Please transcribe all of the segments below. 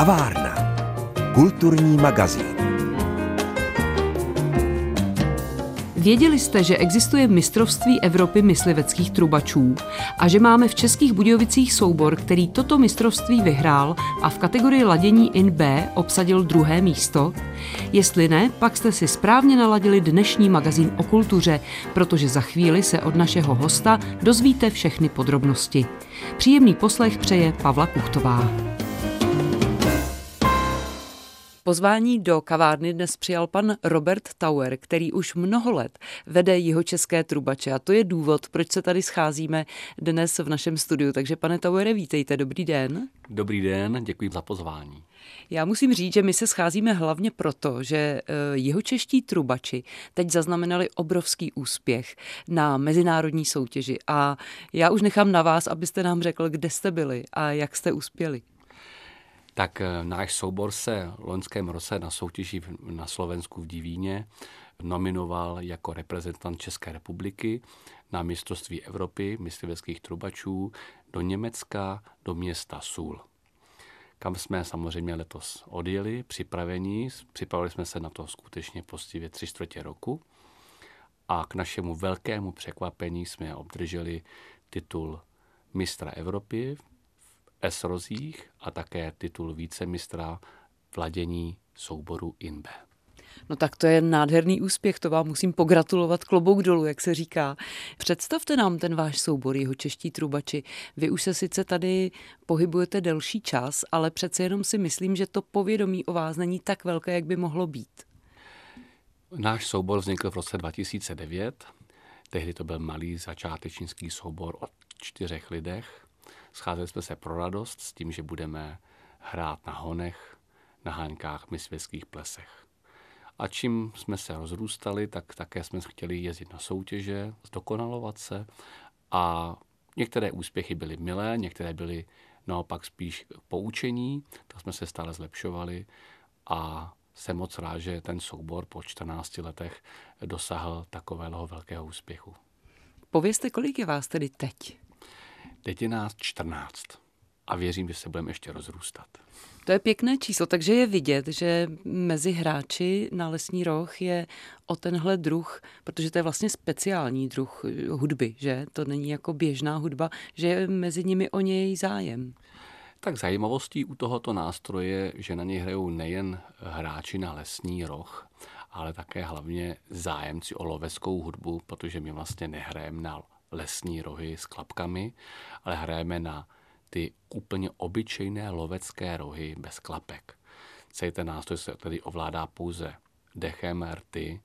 Kavárna. Kulturní magazín. Věděli jste, že existuje mistrovství Evropy mysliveckých trubačů a že máme v Českých Budějovicích soubor, který toto mistrovství vyhrál a v kategorii ladění in B obsadil druhé místo? Jestli ne, pak jste si správně naladili dnešní magazín o kultuře, protože za chvíli se od našeho hosta dozvíte všechny podrobnosti. Příjemný poslech přeje Pavla Kuchtová. Pozvání do kavárny dnes přijal pan Robert Tauer, který už mnoho let vede jeho české trubače a to je důvod, proč se tady scházíme dnes v našem studiu. Takže pane Tauere, vítejte, dobrý den. Dobrý den, děkuji za pozvání. Já musím říct, že my se scházíme hlavně proto, že eh, jeho čeští trubači teď zaznamenali obrovský úspěch na mezinárodní soutěži a já už nechám na vás, abyste nám řekl, kde jste byli a jak jste uspěli tak eh, náš soubor se v loňském roce na soutěži na Slovensku v Divíně nominoval jako reprezentant České republiky na mistrovství Evropy mysliveckých trubačů do Německa, do města Sůl kam jsme samozřejmě letos odjeli, připravení. Připravili jsme se na to skutečně postivě tři čtvrtě roku a k našemu velkému překvapení jsme obdrželi titul mistra Evropy S-rozích a také titul vícemistra v ladění souboru INBE. No tak to je nádherný úspěch, to vám musím pogratulovat klobouk dolů, jak se říká. Představte nám ten váš soubor, jeho čeští trubači. Vy už se sice tady pohybujete delší čas, ale přece jenom si myslím, že to povědomí o vás není tak velké, jak by mohlo být. Náš soubor vznikl v roce 2009. Tehdy to byl malý začátečnický soubor o čtyřech lidech. Scházeli jsme se pro radost s tím, že budeme hrát na honech, na háňkách, mysvětských plesech. A čím jsme se rozrůstali, tak také jsme chtěli jezdit na soutěže, zdokonalovat se a některé úspěchy byly milé, některé byly naopak spíš poučení, tak jsme se stále zlepšovali a jsem moc rád, že ten soubor po 14 letech dosáhl takového velkého úspěchu. Povězte, kolik je vás tedy teď? Teď je nás 14 a věřím, že se budeme ještě rozrůstat. To je pěkné číslo, takže je vidět, že mezi hráči na lesní roh je o tenhle druh, protože to je vlastně speciální druh hudby, že? To není jako běžná hudba, že je mezi nimi o něj zájem. Tak zajímavostí u tohoto nástroje, že na něj hrajou nejen hráči na lesní roh, ale také hlavně zájemci o loveckou hudbu, protože my vlastně nehrajeme na lesní rohy s klapkami, ale hrajeme na ty úplně obyčejné lovecké rohy bez klapek. Celý ten nástroj se tedy ovládá pouze dechem, rty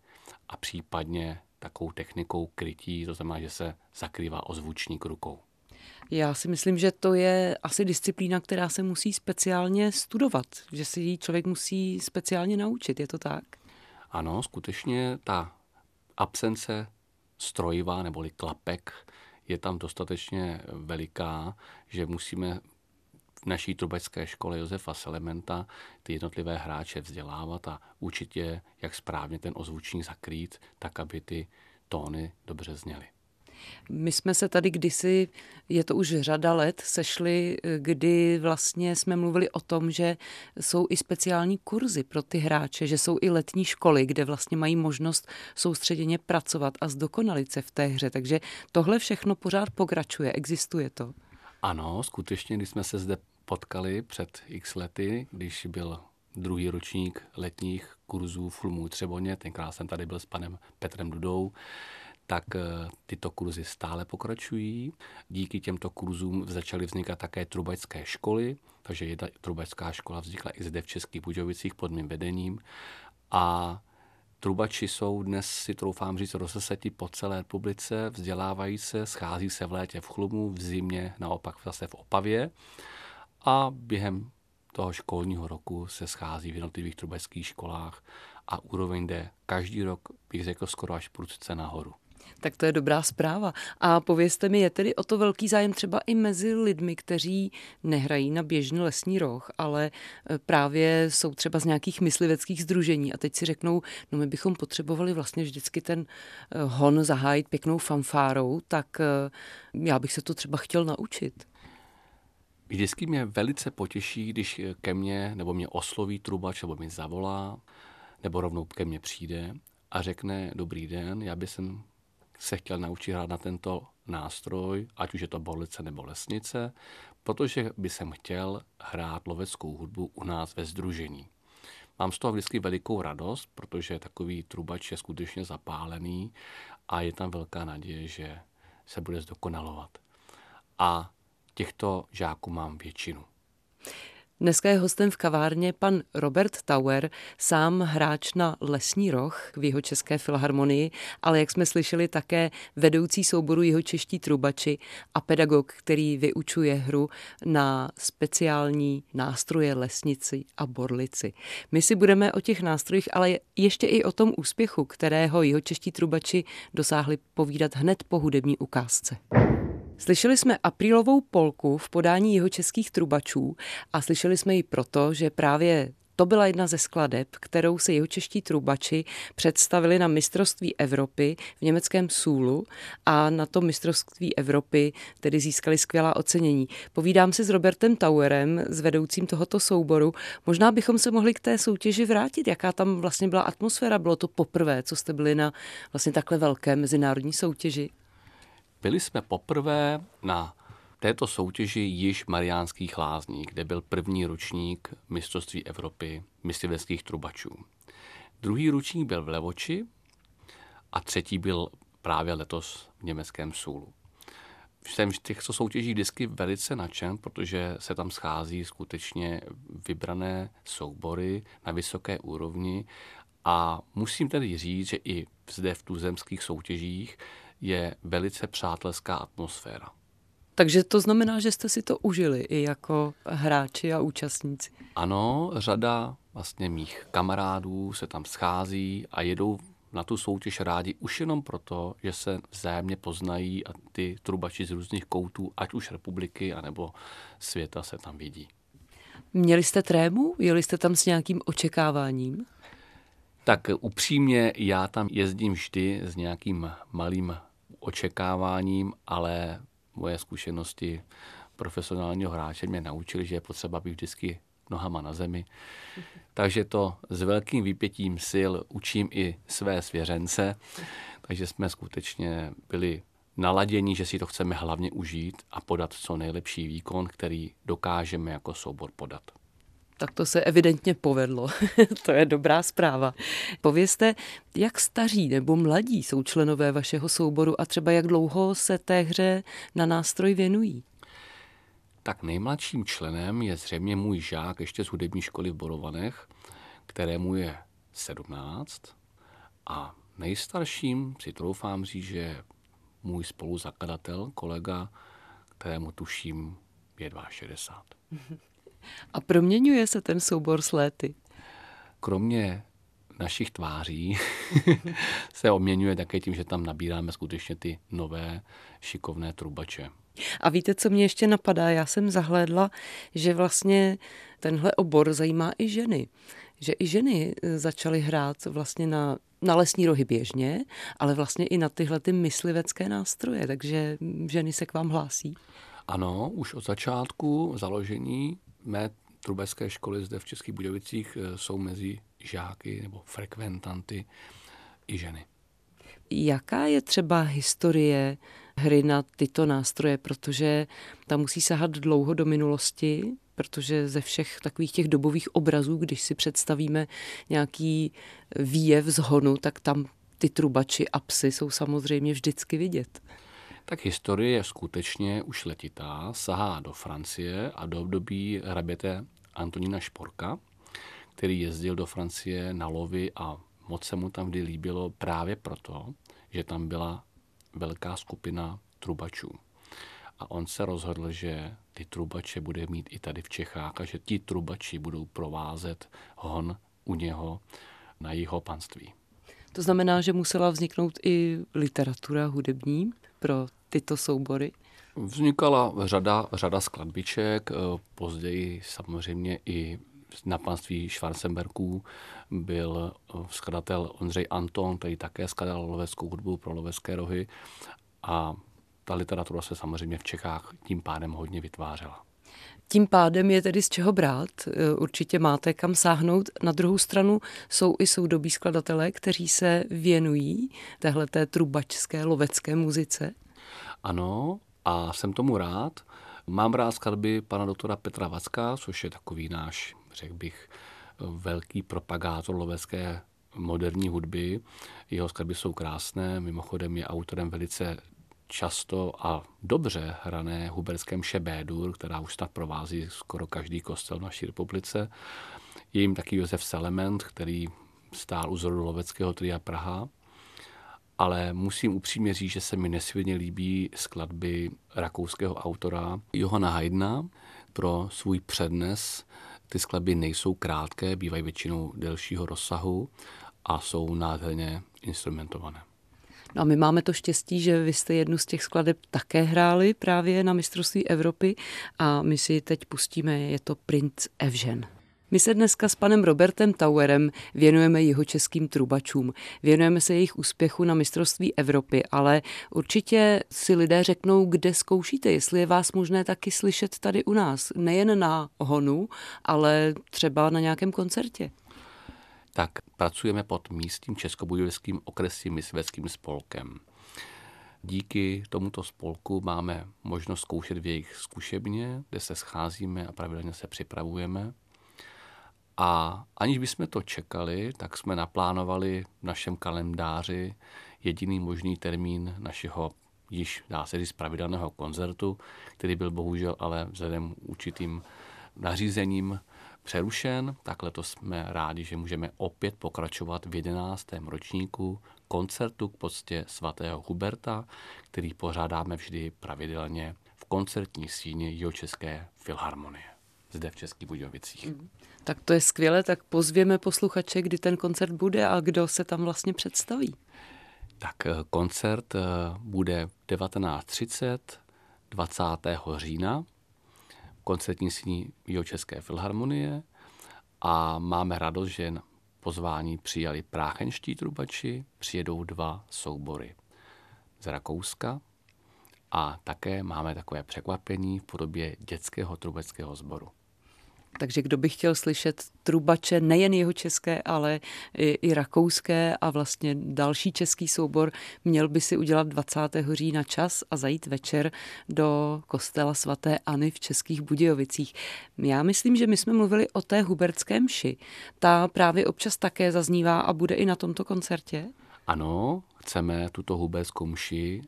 a případně takovou technikou krytí, to znamená, že se zakrývá ozvučník rukou. Já si myslím, že to je asi disciplína, která se musí speciálně studovat, že si ji člověk musí speciálně naučit, je to tak? Ano, skutečně ta absence strojivá neboli klapek je tam dostatečně veliká, že musíme v naší trubecké škole Josefa Selementa ty jednotlivé hráče vzdělávat a učit je, jak správně ten ozvučník zakrýt, tak aby ty tóny dobře zněly. My jsme se tady kdysi, je to už řada let, sešli, kdy vlastně jsme mluvili o tom, že jsou i speciální kurzy pro ty hráče, že jsou i letní školy, kde vlastně mají možnost soustředěně pracovat a zdokonalit se v té hře. Takže tohle všechno pořád pokračuje, existuje to. Ano, skutečně, když jsme se zde potkali před x lety, když byl druhý ročník letních kurzů v Fulmu Třeboně, tenkrát jsem tady byl s panem Petrem Dudou, tak eh, tyto kurzy stále pokračují. Díky těmto kurzům začaly vznikat také trubačské školy, takže jedna trubačská škola vznikla i zde v Českých Budějovicích pod mým vedením. A trubači jsou dnes, si troufám říct, rozeseti po celé republice, vzdělávají se, schází se v létě v Chlumu, v zimě naopak zase v Opavě a během toho školního roku se schází v jednotlivých trubačských školách a úroveň jde každý rok, bych řekl, skoro až prudce nahoru. Tak to je dobrá zpráva. A povězte mi, je tedy o to velký zájem třeba i mezi lidmi, kteří nehrají na běžný lesní roh, ale e, právě jsou třeba z nějakých mysliveckých združení a teď si řeknou, no my bychom potřebovali vlastně vždycky ten e, hon zahájit pěknou fanfárou, tak e, já bych se to třeba chtěl naučit. Vždycky mě velice potěší, když ke mně nebo mě osloví trubač, nebo mi zavolá, nebo rovnou ke mně přijde a řekne, dobrý den, já bych se chtěl naučit hrát na tento nástroj, ať už je to bolice nebo lesnice, protože by jsem chtěl hrát loveckou hudbu u nás ve združení. Mám z toho vždycky velikou radost, protože takový trubač je skutečně zapálený a je tam velká naděje, že se bude zdokonalovat. A těchto žáků mám většinu. Dneska je hostem v kavárně pan Robert Tauer, sám hráč na Lesní roh v jeho České filharmonii, ale jak jsme slyšeli také vedoucí souboru jeho čeští trubači a pedagog, který vyučuje hru na speciální nástroje lesnici a borlici. My si budeme o těch nástrojích, ale ještě i o tom úspěchu, kterého jeho čeští trubači dosáhli povídat hned po hudební ukázce. Slyšeli jsme aprílovou polku v podání jeho českých trubačů a slyšeli jsme ji proto, že právě to byla jedna ze skladeb, kterou se jeho čeští trubači představili na mistrovství Evropy v německém Súlu a na to mistrovství Evropy tedy získali skvělá ocenění. Povídám si s Robertem Tauerem, s vedoucím tohoto souboru. Možná bychom se mohli k té soutěži vrátit, jaká tam vlastně byla atmosféra. Bylo to poprvé, co jste byli na vlastně takhle velké mezinárodní soutěži? Byli jsme poprvé na této soutěži již Mariánských lázní, kde byl první ročník mistrovství Evropy mysliveckých trubačů. Druhý ročník byl v Levoči a třetí byl právě letos v německém Súlu. Jsem v těchto soutěží vždycky velice nadšen, protože se tam schází skutečně vybrané soubory na vysoké úrovni a musím tedy říct, že i zde v tuzemských soutěžích je velice přátelská atmosféra. Takže to znamená, že jste si to užili i jako hráči a účastníci. Ano, řada vlastně mých kamarádů se tam schází a jedou na tu soutěž rádi už jenom proto, že se vzájemně poznají a ty trubači z různých koutů, ať už republiky, anebo světa se tam vidí. Měli jste trému? Jeli jste tam s nějakým očekáváním? Tak upřímně, já tam jezdím vždy s nějakým malým očekáváním, ale moje zkušenosti profesionálního hráče mě naučili, že je potřeba být vždycky nohama na zemi. Takže to s velkým vypětím sil učím i své svěřence, takže jsme skutečně byli naladění, že si to chceme hlavně užít a podat co nejlepší výkon, který dokážeme jako soubor podat. Tak to se evidentně povedlo. to je dobrá zpráva. Povězte, jak staří nebo mladí jsou členové vašeho souboru a třeba jak dlouho se té hře na nástroj věnují? Tak nejmladším členem je zřejmě můj žák ještě z hudební školy v Borovanech, kterému je 17. A nejstarším si troufám říct, že můj spoluzakladatel, kolega, kterému tuším je 62. A proměňuje se ten soubor s léty? Kromě našich tváří se obměňuje také tím, že tam nabíráme skutečně ty nové šikovné trubače. A víte, co mě ještě napadá? Já jsem zahlédla, že vlastně tenhle obor zajímá i ženy. Že i ženy eh, začaly hrát vlastně na, na lesní rohy běžně, ale vlastně i na tyhle ty myslivecké nástroje, takže ženy se k vám hlásí. Ano, už od začátku založení mé trubeské školy zde v Českých Budějovicích eh, jsou mezi žáky nebo frekventanty i ženy. Jaká je třeba historie hry na tyto nástroje, protože tam musí sahat dlouho do minulosti, protože ze všech takových těch dobových obrazů, když si představíme nějaký výjev z honu, tak tam ty trubači a psy jsou samozřejmě vždycky vidět. Tak historie je skutečně už letitá, sahá do Francie a do období hraběte Antonína Šporka, který jezdil do Francie na lovy a moc se mu tam vždy líbilo právě proto, že tam byla velká skupina trubačů. A on se rozhodl, že ty trubače bude mít i tady v Čechách a že ti trubači budou provázet hon u něho na jeho panství. To znamená, že musela vzniknout i literatura hudební pro tyto soubory? Vznikala řada, řada skladbiček, eh, později samozřejmě i na panství Schwarzenbergů byl eh, skladatel Ondřej Anton, který také skladal loveckou hudbu pro lovecké rohy a ta literatura se samozřejmě v Čechách tím pádem hodně vytvářela. Tím pádem je tedy z čeho brát. E, určitě máte kam sáhnout. Na druhou stranu jsou i soudobí skladatelé, kteří se věnují téhleté trubačské lovecké muzice. Ano, a jsem tomu rád. Mám rád skladby pana doktora Petra Vacka, což je takový náš, řekl bych, velký propagátor lovecké moderní hudby. Jeho skladby jsou krásné, mimochodem je autorem velice často a dobře hrané huberském šebédur, která už snad provází skoro každý kostel v naší republice. Je jim taky Josef Salement, který stál u zrodu loveckého tria Praha. Ale musím upřímně říct, že se mi nesvědně líbí skladby rakouského autora Johana Haydna pro svůj přednes. Ty skladby nejsou krátké, bývají většinou delšího rozsahu a jsou nádherně instrumentované. No a my máme to štěstí, že vy jste jednu z těch skladeb také hráli právě na mistrovství Evropy a my si teď pustíme, je to Prince Evžen. My se dneska s panem Robertem Tauerem věnujeme jeho českým trubačům. Věnujeme se jejich úspěchu na mistrovství Evropy, ale určitě si lidé řeknou, kde zkoušíte, jestli je vás možné taky slyšet tady u nás. Nejen na honu, ale třeba na nějakém koncertě tak pracujeme pod místním českobudějovickým okresním mysliveckým spolkem. Díky tomuto spolku máme možnost zkoušet v jejich zkušebně, kde se scházíme a pravidelně se připravujeme. A aniž bychom to čekali, tak jsme naplánovali v našem kalendáři jediný možný termín našeho již dá se říct pravidelného koncertu, který byl bohužel ale vzhledem určitým nařízením přerušen, tak letos jsme rádi, že můžeme opět pokračovat v 11. ročníku koncertu k poctě svatého Huberta, který pořádáme vždy pravidelně v koncertní síni České filharmonie zde v Českých Budějovicích. Mm. Tak to je skvělé, tak pozvěme posluchače, kdy ten koncert bude a kdo se tam vlastně představí. Tak eh, koncert eh, bude 19.30 20. října koncertní síní České filharmonie a máme radost, že pozvání přijali práchenští trubači, přijedou dva soubory z Rakouska a také máme takové překvapení v podobě dětského trubeckého sboru. Takže kdo by chtěl slyšet trubače, nejen jeho české, ale i, i rakouské a vlastně další český soubor, měl by si udělat 20. října čas a zajít večer do kostela svatéAny v Českých Budějovicích. Já myslím, že my jsme mluvili o té hubertské mši. Ta právě občas také zaznívá a bude i na tomto koncertě? Ano, chceme tuto huberskou mši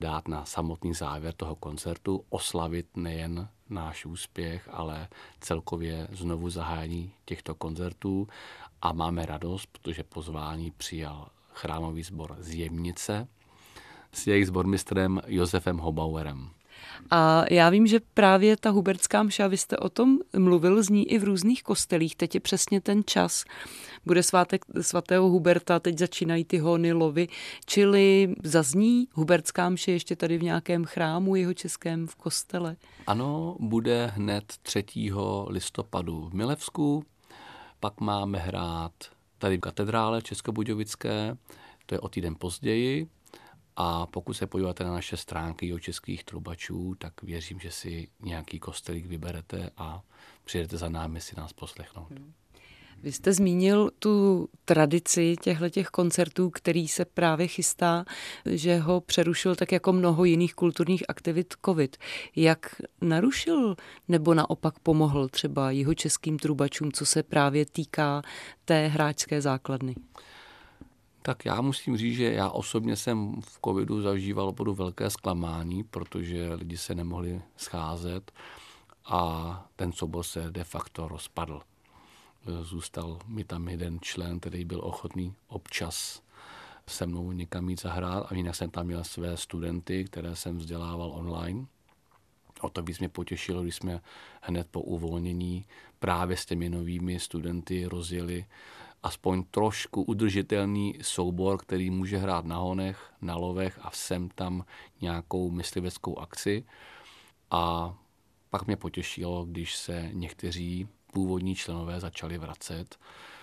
dát na samotný závěr toho koncertu, oslavit nejen náš úspěch, ale celkově znovu zahájení těchto koncertů a máme radost, protože pozvání přijal chrámový sbor z Jemnice s jejich sbormistrem Josefem Hobauerem. A já vím, že právě ta hubertská mša, vy jste o tom mluvil, zní i v různých kostelích. Teď je přesně ten čas. Bude svátek svatého Huberta, teď začínají ty hony, lovy. Čili zazní hubertská mše ještě tady v nějakém chrámu jeho českém v kostele? Ano, bude hned 3. listopadu v Milevsku. Pak máme hrát tady v katedrále Českobudějovické, to je o týden později. A pokud se podíváte na naše stránky o českých trubačů, tak věřím, že si nějaký kostelík vyberete a přijedete za námi si nás poslechnout. Hmm. Vy jste zmínil tu tradici těchto těch koncertů, který se právě chystá, že ho přerušil tak jako mnoho jiných kulturních aktivit COVID. Jak narušil nebo naopak pomohl třeba jeho českým trubačům, co se právě týká té hráčské základny? Tak já musím říct, že já osobně jsem v covidu zažíval opravdu velké zklamání, protože lidi se nemohli scházet a ten sobor se de facto rozpadl. Zůstal mi tam jeden člen, který byl ochotný občas se mnou někam jít zahrát a jinak jsem tam měl své studenty, které jsem vzdělával online. O to víc mě potěšilo, když jsme hned po uvolnění právě s těmi novými studenty rozjeli aspoň trošku udržitelný soubor, který může hrát na honech, na lovech a sem tam nějakou mysliveckou akci. A pak mě potěšilo, když se někteří původní členové začali vracet,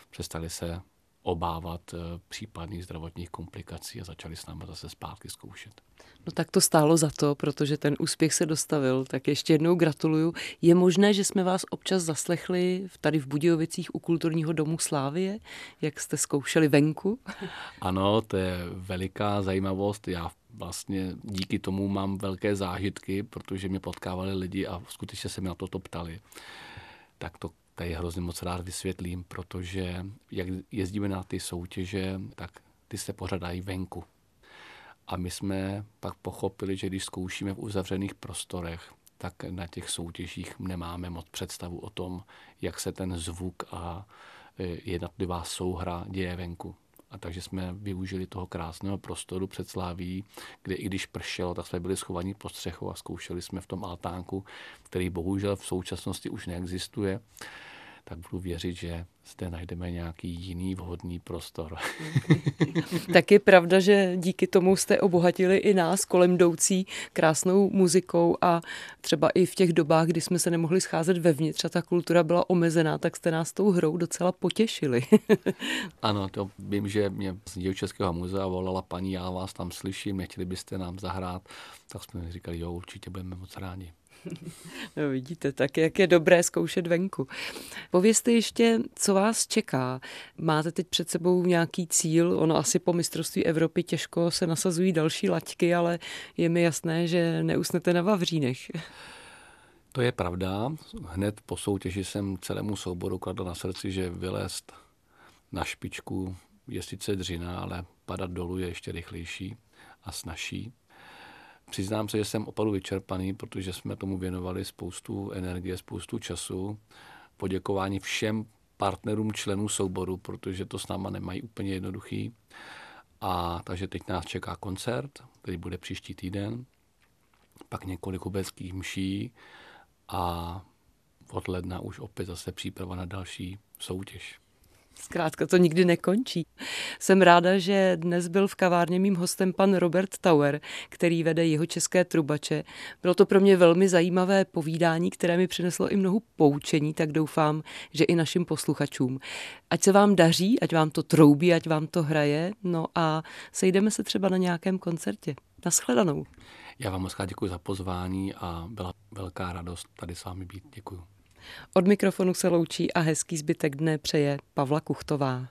přestali se obávat eh, případných zdravotních komplikací a začali s námi zase zpátky zkoušet. No tak to stálo za to, protože ten úspěch se dostavil. Tak ještě jednou gratuluju. Je možné, že jsme vás občas zaslechli tady v Budějovicích u kulturního domu Slávie, jak jste zkoušeli venku? Ano, to je veliká zajímavost. Já vlastně díky tomu mám velké zážitky, protože mě potkávali lidi a skutečně se mi na toto ptali. Tak to tady hrozně moc rád vysvětlím, protože jak jezdíme na ty soutěže, tak ty se pořadají venku. A my jsme pak pochopili, že když zkoušíme v uzavřených prostorech, tak na těch soutěžích nemáme moc představu o tom, jak se ten zvuk a e, jednotlivá souhra děje venku. A takže jsme využili toho krásného prostoru před Sláví, kde i když pršelo, tak jsme byli schovaní pod střechou a zkoušeli jsme v tom altánku, který bohužel v současnosti už neexistuje tak budu věřit, že zde najdeme nějaký jiný vhodný prostor. tak je pravda, že díky tomu jste obohatili i nás kolem jdoucí krásnou muzikou a třeba i v těch dobách, kdy jsme se nemohli scházet vevnitř a ta kultura byla omezená, tak jste nás tou hrou docela potěšili. ano, to vím, že mě z Děvčeského muzea volala paní, já vás tam slyším, nechtěli byste nám zahrát, tak jsme říkali, jo, určitě budeme moc rádi. No vidíte, tak jak je dobré zkoušet venku. Povězte ještě, co vás čeká. Máte teď před sebou nějaký cíl? Ono asi po mistrovství Evropy těžko se nasazují další laťky, ale je mi jasné, že neusnete na Vavřínech. To je pravda. Hned po soutěži jsem celému souboru kladl na srdci, že vylézt na špičku je sice dřina, ale padat dolů je ještě rychlejší a snažší. Přiznám se, že jsem opravdu vyčerpaný, protože jsme tomu věnovali spoustu energie, spoustu času. Poděkování všem partnerům, členů souboru, protože to s náma nemají úplně jednoduchý. A takže teď nás čeká koncert, který bude příští týden, pak několik ubeckých mší a od ledna už opět zase příprava na další soutěž. Zkrátka to nikdy nekončí. Jsem ráda, že dnes byl v kavárně mým hostem pan Robert Tower, který vede jeho české trubače. Bylo to pro mě velmi zajímavé povídání, které mi přineslo i mnoho poučení, tak doufám, že i našim posluchačům. Ať se vám daří, ať vám to troubí, ať vám to hraje, no a sejdeme se třeba na nějakém koncertě. Naschledanou. Já vám moc děkuji za pozvání a byla velká radost tady s vámi být. Děkuji. Od mikrofonu se loučí a hezký zbytek dne přeje Pavla Kuchtová.